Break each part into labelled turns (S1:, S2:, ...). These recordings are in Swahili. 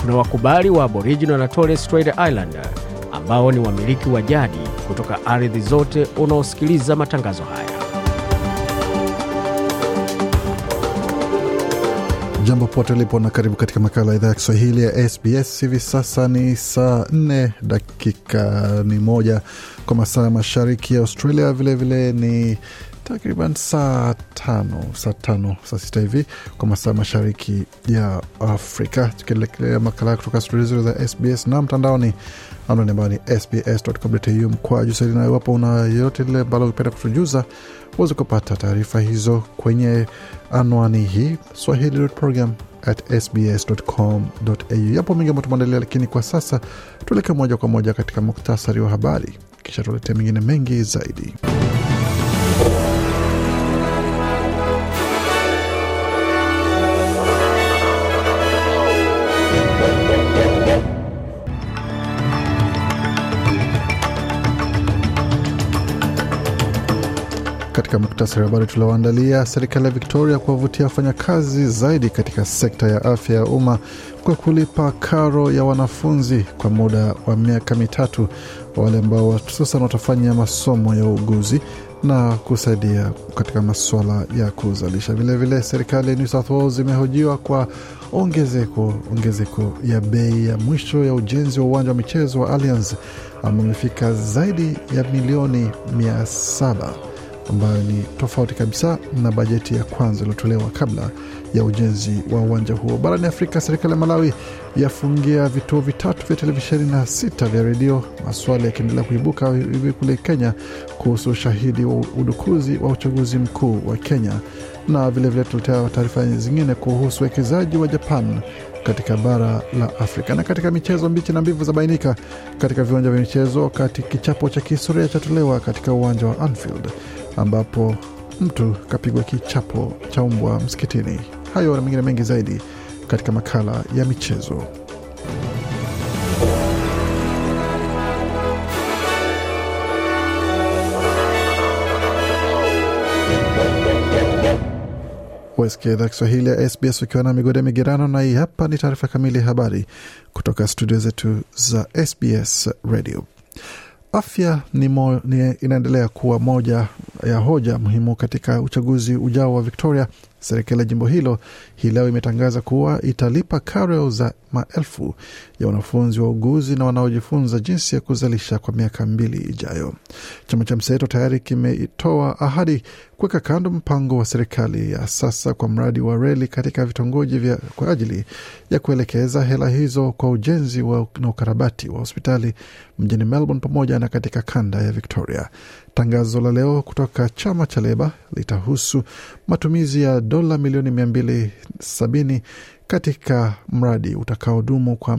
S1: kuna wakubali wa Aboriginal na Torres Strait Islander ambao ni wamiliki wa jadi kutoka ardhi zote unaosikiliza matangazo haya.
S2: Jambo pote ulipo na karibu katika makala ya idhaa ya Kiswahili ya SBS. Hivi sasa ni saa nne dakika ni moja kwa masaa mashariki ya Australia, vilevile vile ni takriban saa tano saa tano saa sita hivi kwa masaa mashariki ya Afrika, tukielekelea makala kutoka studio zile za SBS na mtandaoni anwani ambayo ni sbs.com.au mkwaju swahili, na iwapo una yoyote lile ambalo ungependa kutujuza uweze kupata taarifa hizo kwenye anwani hii swahili.program at sbs.com.au. Yapo mengi ambayo tumeandalia, lakini kwa sasa tuelekee moja kwa moja katika muktasari wa habari, kisha tuletee mengine mengi zaidi. Katika muktasari wa habari tulioandalia, serikali ya Victoria kuwavutia wafanyakazi zaidi katika sekta ya afya ya umma kwa kulipa karo ya wanafunzi kwa muda wa miaka mitatu, wale ambao hususan watafanya masomo ya uuguzi na kusaidia katika masuala ya kuzalisha. Vilevile, serikali ya New South Wales imehojiwa kwa ongezeko ongezeko ya bei ya mwisho ya ujenzi wa uwanja wa michezo wa Allianz ambao imefika zaidi ya milioni mia saba ambayo ni tofauti kabisa na bajeti ya kwanza iliyotolewa kabla ya ujenzi wa uwanja huo. Barani Afrika, serikali ya Malawi yafungia vituo vitatu vya televisheni na sita vya redio, maswali yakiendelea kuibuka hivi kule Kenya kuhusu ushahidi wa udukuzi wa uchaguzi mkuu wa Kenya, na vilevile tuletea taarifa zingine kuhusu uwekezaji wa Japan katika bara la Afrika. Na katika michezo, mbichi na mbivu zabainika katika viwanja vya michezo, wakati kichapo cha kihistoria chatolewa katika uwanja wa Anfield ambapo mtu kapigwa kichapo cha umbwa msikitini. Hayo na mengine mengi zaidi katika makala ya michezo. Wasikia idhaa Kiswahili ya SBS ukiwa na migode migerano, na hii hapa ni taarifa kamili ya habari kutoka studio zetu za SBS Radio. Afya ni mo, ni inaendelea kuwa moja ya hoja muhimu katika uchaguzi ujao wa Victoria. Serikali ya jimbo hilo hii leo imetangaza kuwa italipa karo za maelfu ya wanafunzi wa uguzi na wanaojifunza jinsi ya kuzalisha kwa miaka mbili ijayo. Chama cha mseto tayari kimetoa ahadi kuweka kando mpango wa serikali ya sasa kwa mradi wa reli katika vitongoji vya kwa ajili ya kuelekeza hela hizo kwa ujenzi wa, na ukarabati wa hospitali mjini Melbourne pamoja na katika kanda ya Victoria. Tangazo la leo kutoka chama cha Leba litahusu matumizi ya dola milioni mia mbili sabini katika mradi utakaodumu kwa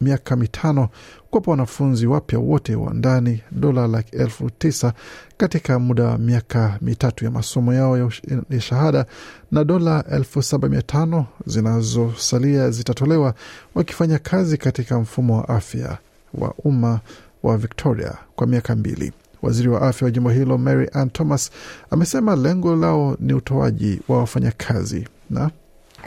S2: miaka mitano kuwapa wanafunzi wapya wote wa ndani dola laki elfu tisa katika muda wa miaka mitatu ya masomo yao ya shahada na dola elfu saba mia tano zinazosalia zitatolewa wakifanya kazi katika mfumo wa afya wa umma wa Victoria kwa miaka mbili. Waziri wa afya wa jimbo hilo Mary Ann Thomas amesema lengo lao ni utoaji wa wafanyakazi na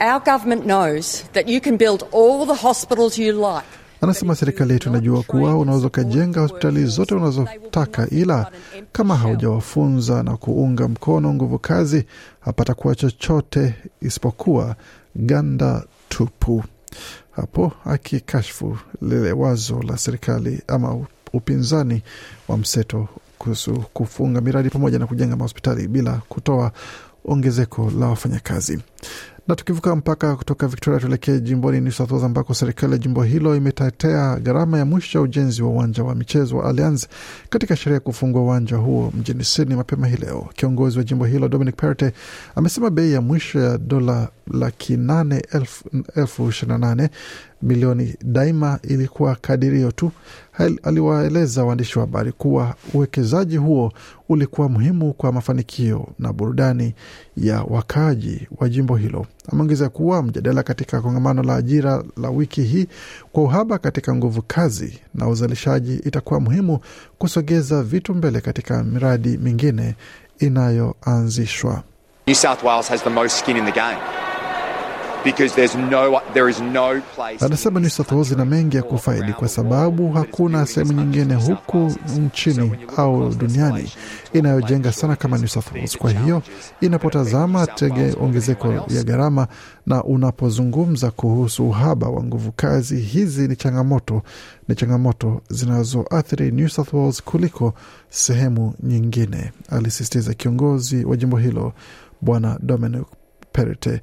S3: Our government knows that you can build all the hospitals you like.
S2: Anasema serikali yetu inajua kuwa unaweza ukajenga hospitali zote unazotaka, ila kama haujawafunza na kuunga mkono nguvu kazi, hapata kuwa chochote isipokuwa ganda tupu. Hapo akikashfu lile wazo la serikali ama upinzani wa mseto kuhusu kufunga miradi pamoja na kujenga mahospitali bila kutoa ongezeko la wafanyakazi. Na tukivuka mpaka kutoka Victoria tuelekee jimboni New South Wales ambako serikali ya jimbo hilo imetetea gharama ya mwisho ya ujenzi wa uwanja wa michezo wa Allianz katika sherehe ya kufungua uwanja huo mjini Sydney mapema hii leo. Kiongozi wa jimbo hilo Dominic Perrottet amesema bei ya mwisho ya dola laki nane elfu ishirini na nane milioni daima ilikuwa kadirio tu. Aliwaeleza waandishi wa habari kuwa uwekezaji huo ulikuwa muhimu kwa mafanikio na burudani ya wakaaji wa jimbo hilo. Ameongeza kuwa mjadala katika kongamano la ajira la wiki hii kwa uhaba katika nguvu kazi na uzalishaji itakuwa muhimu kusogeza vitu mbele katika miradi mingine inayoanzishwa.
S4: New South Wales has the most skin in the game. No, no
S2: anasema New South Wales ina mengi ya kufaidi kwa sababu hakuna sehemu nyingine huku nchini au duniani inayojenga sana kama New South Wales. Kwa hiyo inapotazama tege ongezeko ya gharama na unapozungumza kuhusu uhaba wa nguvu kazi, hizi ni changamoto ni changamoto zinazoathiri New South Wales kuliko sehemu nyingine, alisisitiza kiongozi wa jimbo hilo Bwana Dominic Perrottet.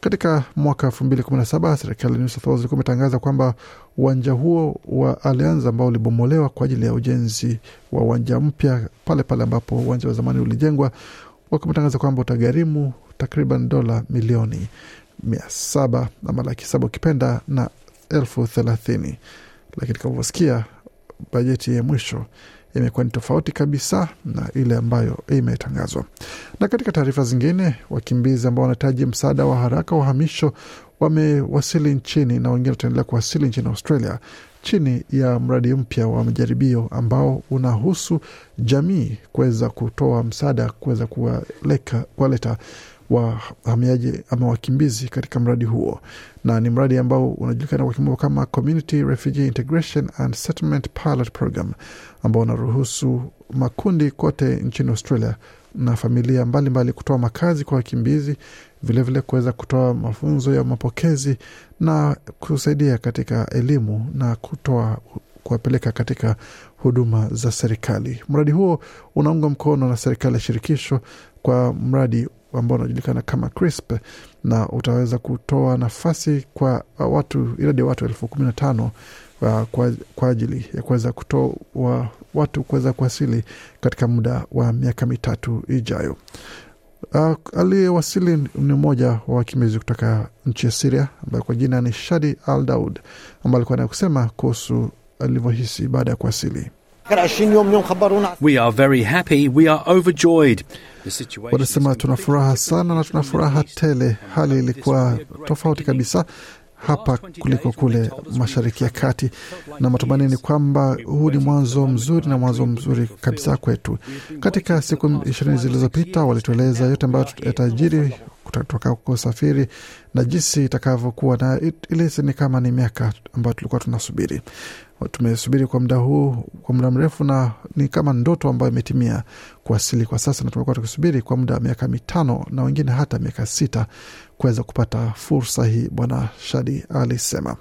S2: Katika mwaka elfu mbili kumi na saba serikali New South Wales ilikuwa imetangaza kwamba uwanja huo wa Allianz ambao ulibomolewa kwa ajili ya ujenzi wa uwanja mpya pale pale ambapo uwanja wa zamani ulijengwa, wakimetangaza kwamba utagharimu takriban dola milioni mia saba ama laki saba ukipenda na elfu thelathini. Lakini kama ulivyosikia bajeti ya mwisho imekuwa ni tofauti kabisa na ile ambayo imetangazwa. Na katika taarifa zingine, wakimbizi ambao wanahitaji msaada wa haraka wa uhamisho wamewasili nchini na wengine wataendelea kuwasili nchini Australia chini ya mradi mpya wa majaribio ambao unahusu jamii kuweza kutoa msaada kuweza kuwaleta wahamiaji ama wakimbizi katika mradi huo, na ni mradi ambao unajulikana kwa kimombo kama Community Refugee Integration and Settlement Pilot Program, ambao unaruhusu makundi kote nchini Australia na familia mbalimbali mbali kutoa makazi kwa wakimbizi, vilevile kuweza kutoa mafunzo ya mapokezi na kusaidia katika elimu na kutoa kuwapeleka katika huduma za serikali. Mradi huo unaungwa mkono na serikali ya shirikisho kwa mradi ambao unajulikana kama CRISP na utaweza kutoa nafasi kwa watu idadi ya watu elfu kumi na tano uh, kwa, kwa ajili ya kuweza kutoa watu kuweza kuwasili katika muda wa miaka mitatu ijayo. Uh, aliyewasili ni mmoja wa wakimbizi kutoka nchi ya Siria ambaye kwa jina ni Shadi Al Daud ambaye alikuwa naye kusema kuhusu alivyohisi baada ya kuwasili.
S5: We are very happy. We are overjoyed.
S2: Wanasema tuna furaha sana na tuna furaha tele. Hali ilikuwa tofauti kabisa hapa kuliko kule Mashariki ya Kati, na matumaini ni kwamba huu ni mwanzo mzuri na mwanzo mzuri kabisa kwetu. Katika siku ishirini zilizopita walitueleza yote ambayo yatajiri kutoka na jinsi itakavyokuwa, na ilisi ni kama ni miaka ambayo tulikuwa tunasubiri tumesubiri kwa muda huu kwa muda mrefu, na ni kama ndoto ambayo imetimia kuwasili kwa sasa, na tumekuwa tukisubiri kwa muda wa miaka mitano na wengine hata miaka sita kuweza kupata fursa hii, Bwana Shadi alisema.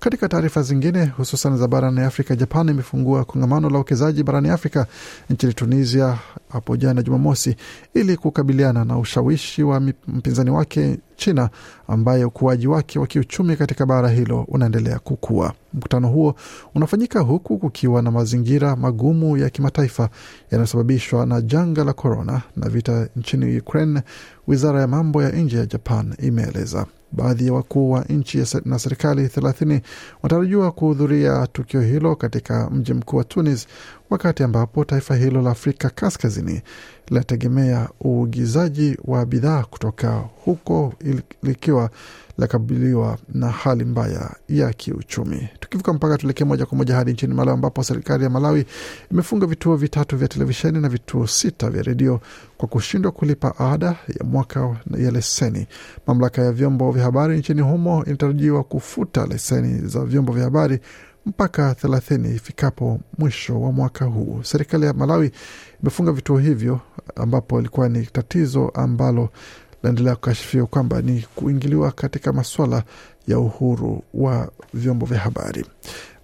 S2: Katika taarifa zingine hususan za barani Afrika, Japan imefungua kongamano la uwekezaji barani Afrika nchini Tunisia hapo jana Jumamosi ili kukabiliana na ushawishi wa mpinzani wake China ambaye ukuaji wake wa kiuchumi katika bara hilo unaendelea kukua. Mkutano huo unafanyika huku kukiwa na mazingira magumu ya kimataifa yanayosababishwa na janga la korona na vita nchini Ukraine, wizara ya mambo ya nje ya Japan imeeleza. Baadhi ya wakuu wa nchi na serikali thelathini wanatarajiwa kuhudhuria tukio hilo katika mji mkuu wa Tunis, wakati ambapo taifa hilo la Afrika Kaskazini linategemea uagizaji wa bidhaa kutoka huko likiwa linakabiliwa na hali mbaya ya kiuchumi. Tukivuka mpaka, tuelekee moja kwa moja hadi nchini Malawi ambapo serikali ya Malawi imefunga vituo vitatu vya televisheni na vituo sita vya redio kwa kushindwa kulipa ada ya mwaka ya leseni. Mamlaka ya vyombo vya habari nchini humo inatarajiwa kufuta leseni za vyombo vya habari mpaka thelathini ifikapo mwisho wa mwaka huu. Serikali ya Malawi imefunga vituo hivyo ambapo ilikuwa ni tatizo ambalo laendelea kukashifiwa kwamba ni kuingiliwa katika maswala ya uhuru wa vyombo vya habari.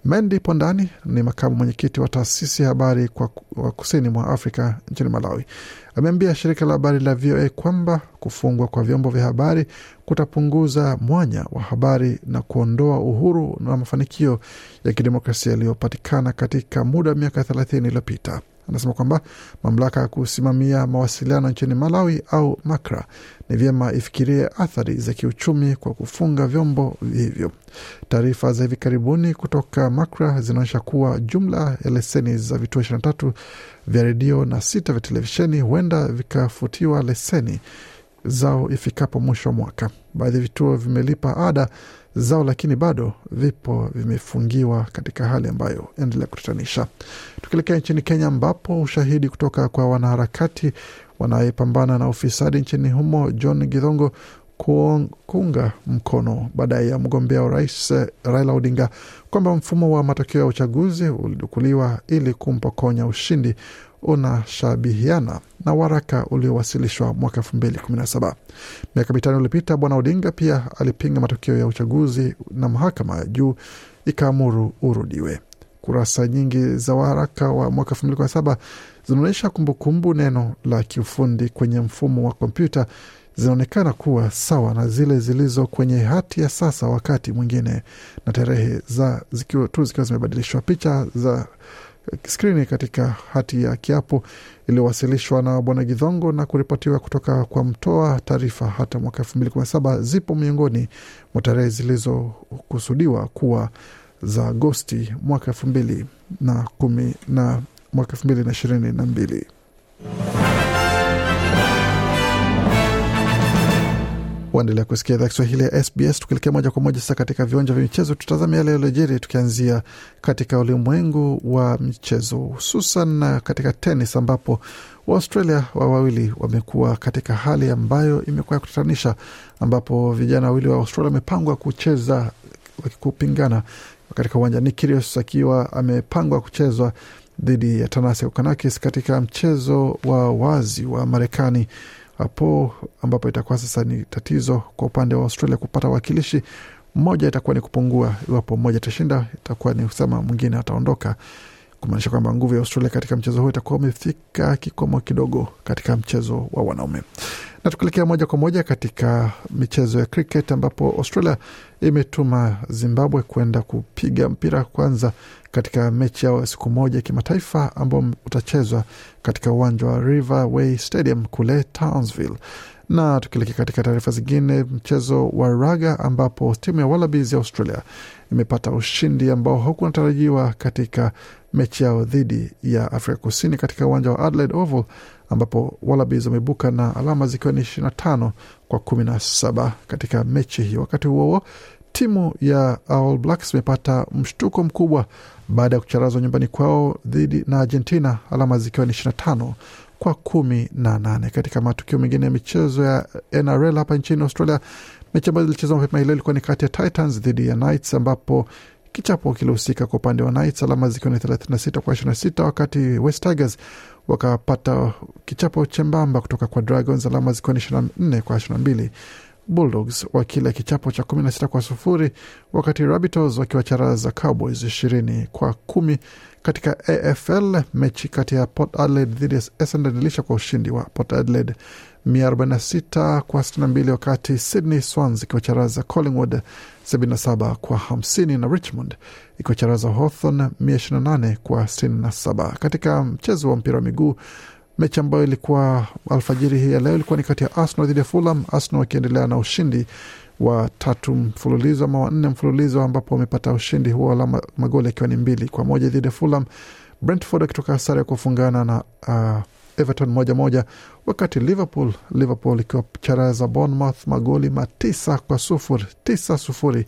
S2: Mendi Pondani ni makamu mwenyekiti wa taasisi ya habari kwa wa kusini mwa Afrika nchini Malawi. Ameambia shirika la habari la VOA kwamba kufungwa kwa vyombo vya habari kutapunguza mwanya wa habari na kuondoa uhuru na mafanikio ya kidemokrasia yaliyopatikana katika muda wa miaka thelathini iliyopita. Anasema kwamba mamlaka ya kusimamia mawasiliano nchini Malawi au MACRA ni vyema ifikirie athari za kiuchumi kwa kufunga vyombo hivyo. Taarifa za hivi karibuni kutoka MACRA zinaonyesha kuwa jumla ya leseni za vituo 23 vya redio na sita vya televisheni huenda vikafutiwa leseni zao ifikapo mwisho wa mwaka. Baadhi ya vituo vimelipa ada zao, lakini bado vipo vimefungiwa katika hali ambayo endelea kutatanisha. Tukielekea nchini Kenya, ambapo ushahidi kutoka kwa wanaharakati wanayepambana na ufisadi nchini humo John Githongo kuunga mkono baadaye ya mgombea wa rais Raila Odinga kwamba mfumo wa matokeo ya uchaguzi ulidukuliwa ili kumpokonya ushindi unashabihiana na waraka uliowasilishwa mwaka elfu mbili kumi na saba. Miaka mitano iliyopita, Bwana Odinga pia alipinga matokeo ya uchaguzi na mahakama ya juu ikaamuru urudiwe. Kurasa nyingi za waraka wa mwaka elfu mbili kumi na saba zinaonyesha kumbukumbu neno la kiufundi kwenye mfumo wa kompyuta zinaonekana kuwa sawa na zile zilizo kwenye hati ya sasa, wakati mwingine na tarehe za zikiwa tu zikiwa zimebadilishwa. Picha za skrini katika hati ya kiapo iliyowasilishwa na Bwana Gidhongo na kuripotiwa kutoka kwa mtoa taarifa hata mwaka elfu mbili kumi na saba zipo miongoni mwa tarehe zilizokusudiwa kuwa za Agosti mwaka elfu mbili na kumi na mwaka elfu mbili na ishirini na mbili. Waendelea kusikia idhaa Kiswahili ya SBS. Tukielekea moja kwa moja sasa katika viwanja vya michezo, tutazame yale yaliyojiri, tukianzia katika ulimwengu wa michezo, hususan katika tenis, ambapo Waaustralia wa wawili wamekuwa katika hali ambayo imekuwa ya kutatanisha, ambapo vijana wawili wa Australia wamepangwa kucheza wakikupingana katika uwanja. Nick Kyrgios akiwa amepangwa kuchezwa dhidi ya Tanasi Kokkinakis katika mchezo wa wazi wa Marekani hapo ambapo itakuwa sasa ni tatizo kwa upande wa Australia kupata wakilishi mmoja, itakuwa ni kupungua. Iwapo mmoja itashinda, itakuwa ni kusema mwingine ataondoka, kumaanisha kwamba nguvu ya Australia katika mchezo huo itakuwa umefika kikomo kidogo katika mchezo wa wanaume. Na tukielekea moja kwa moja katika michezo ya cricket, ambapo Australia imetuma Zimbabwe kwenda kupiga mpira kwanza katika mechi yao ya siku moja kimataifa ambao utachezwa katika uwanja wa Riverway Stadium kule Townsville. Na tukielekea katika taarifa zingine, mchezo wa raga ambapo timu ya Wallabies ya Australia imepata ushindi ambao haukunatarajiwa katika mechi yao dhidi ya Afrika Kusini katika uwanja wa Adelaide Oval ambapo Wallabies wameibuka na alama zikiwa ni ishirini na tano kwa kumi na saba katika mechi hii. Wakati huo huo timu ya All Blacks imepata mshtuko mkubwa baada ya kucharazwa nyumbani kwao dhidi na Argentina, alama zikiwa ni ishirini na tano kwa kumi na nane. Katika matukio mengine ya michezo ya NRL hapa nchini Australia, mechi ambayo zilichezwa mapema ileo ilikuwa ni kati ya Titans dhidi ya Knights ambapo kichapo kilihusika kwa upande wa Knights, alama zikiwa ni 36 kwa 26, wakati West Tigers wakapata kichapo chembamba kutoka kwa Dragons, alama zikiwa ni 24 kwa 22. Bulldogs wakila kichapo cha 16 kwa sufuri, wakati Rabbitohs wakiwacharaza Cowboys 20 kwa kumi. Katika AFL mechi kati ya Port Adelaide dhidi ya Essendon ilisha kwa ushindi wa Port Adelaide 146 kwa 62, wakati Sydney Swans ikiwacharaza Collingwood 77 kwa 50 na Richmond ikiwacharaza Hawthorn 128 kwa 67. Katika mchezo wa mpira wa miguu mechi ambayo ilikuwa alfajiri hii ya leo ilikuwa ni kati ya Arsenal dhidi ya Fulham, Arsenal wakiendelea na ushindi wa tatu mfululizo ama wa nne mfululizo, ambapo wamepata ushindi huo, alama magoli akiwa ni mbili kwa moja dhidi ya Fulham. Brentford akitoka sare ya kufungana na uh, Everton moja moja, wakati Liverpool Liverpool ikiwa charaza Bournemouth magoli matisa kwa sufuri, tisa sufuri,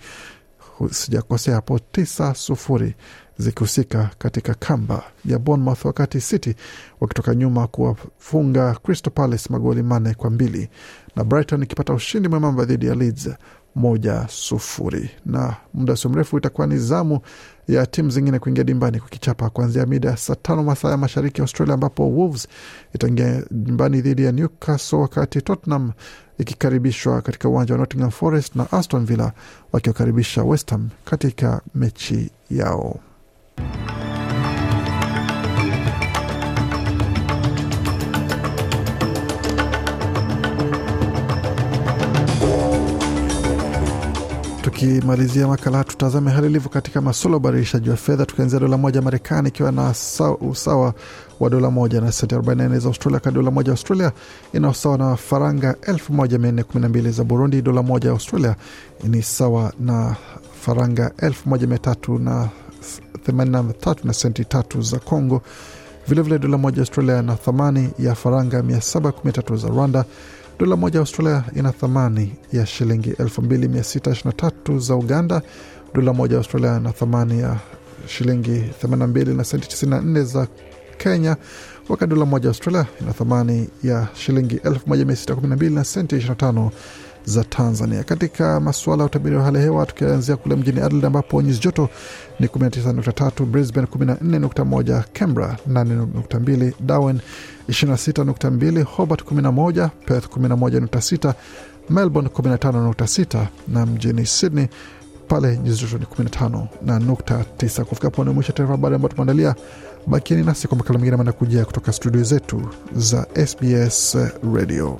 S2: sijakosea hapo, tisa sufuri zikihusika katika kamba ya Bournemouth, wakati City wakitoka nyuma kuwafunga Crystal Palace magoli manne kwa mbili. Na Brighton ikipata ushindi mwembamba dhidi ya Leeds moja sufuri. Na muda sio mrefu itakuwa ni zamu ya timu zingine kuingia dimbani kukichapa kuanzia mida saa tano masaa ya mashariki Australia, ambapo Wolves itaingia dimbani dhidi ya Newcastle, wakati Tottenham ikikaribishwa katika uwanja wa Nottingham Forest na Aston Villa wakiwakaribisha West Ham katika mechi yao. Tukimalizia makala tutazame hali ilivyo katika masuala ya ubadilishaji wa fedha, tukianzia dola moja Marekani ikiwa na usawa wa dola moja na senti 44 za Australia, wakati dola moja Australia ina usawa na faranga 1412 za Burundi. Dola moja Australia ni sawa na faranga 1383 na 83 na senti tatu za Congo. Vilevile dola moja Australia na thamani ya faranga 713 za Rwanda. Dola moja ya Australia ina thamani ya shilingi 2623 za Uganda. Dola moja Australia ina thamani ya shilingi 82 na senti 94 za Kenya, wakati dola moja ya Australia ina thamani ya shilingi 1612 na senti 25 za Tanzania. Katika masuala ya utabiri wa hali ya hewa, tukianzia kule mjini Adelaide ambapo nyuzi joto ni 19.3, Brisbane 14.1, Canberra 8.2, Darwin 26.2, Hobart 11, Perth 11.6, Melbourne 15.6 na mjini Sydney pale nyuzi joto ni 15 na nukta 9. Kufika pone mwisho taarifa habari ambayo tumeandalia. Bakieni nasi kwa makala mengine manakujia kutoka studio zetu za SBS Radio.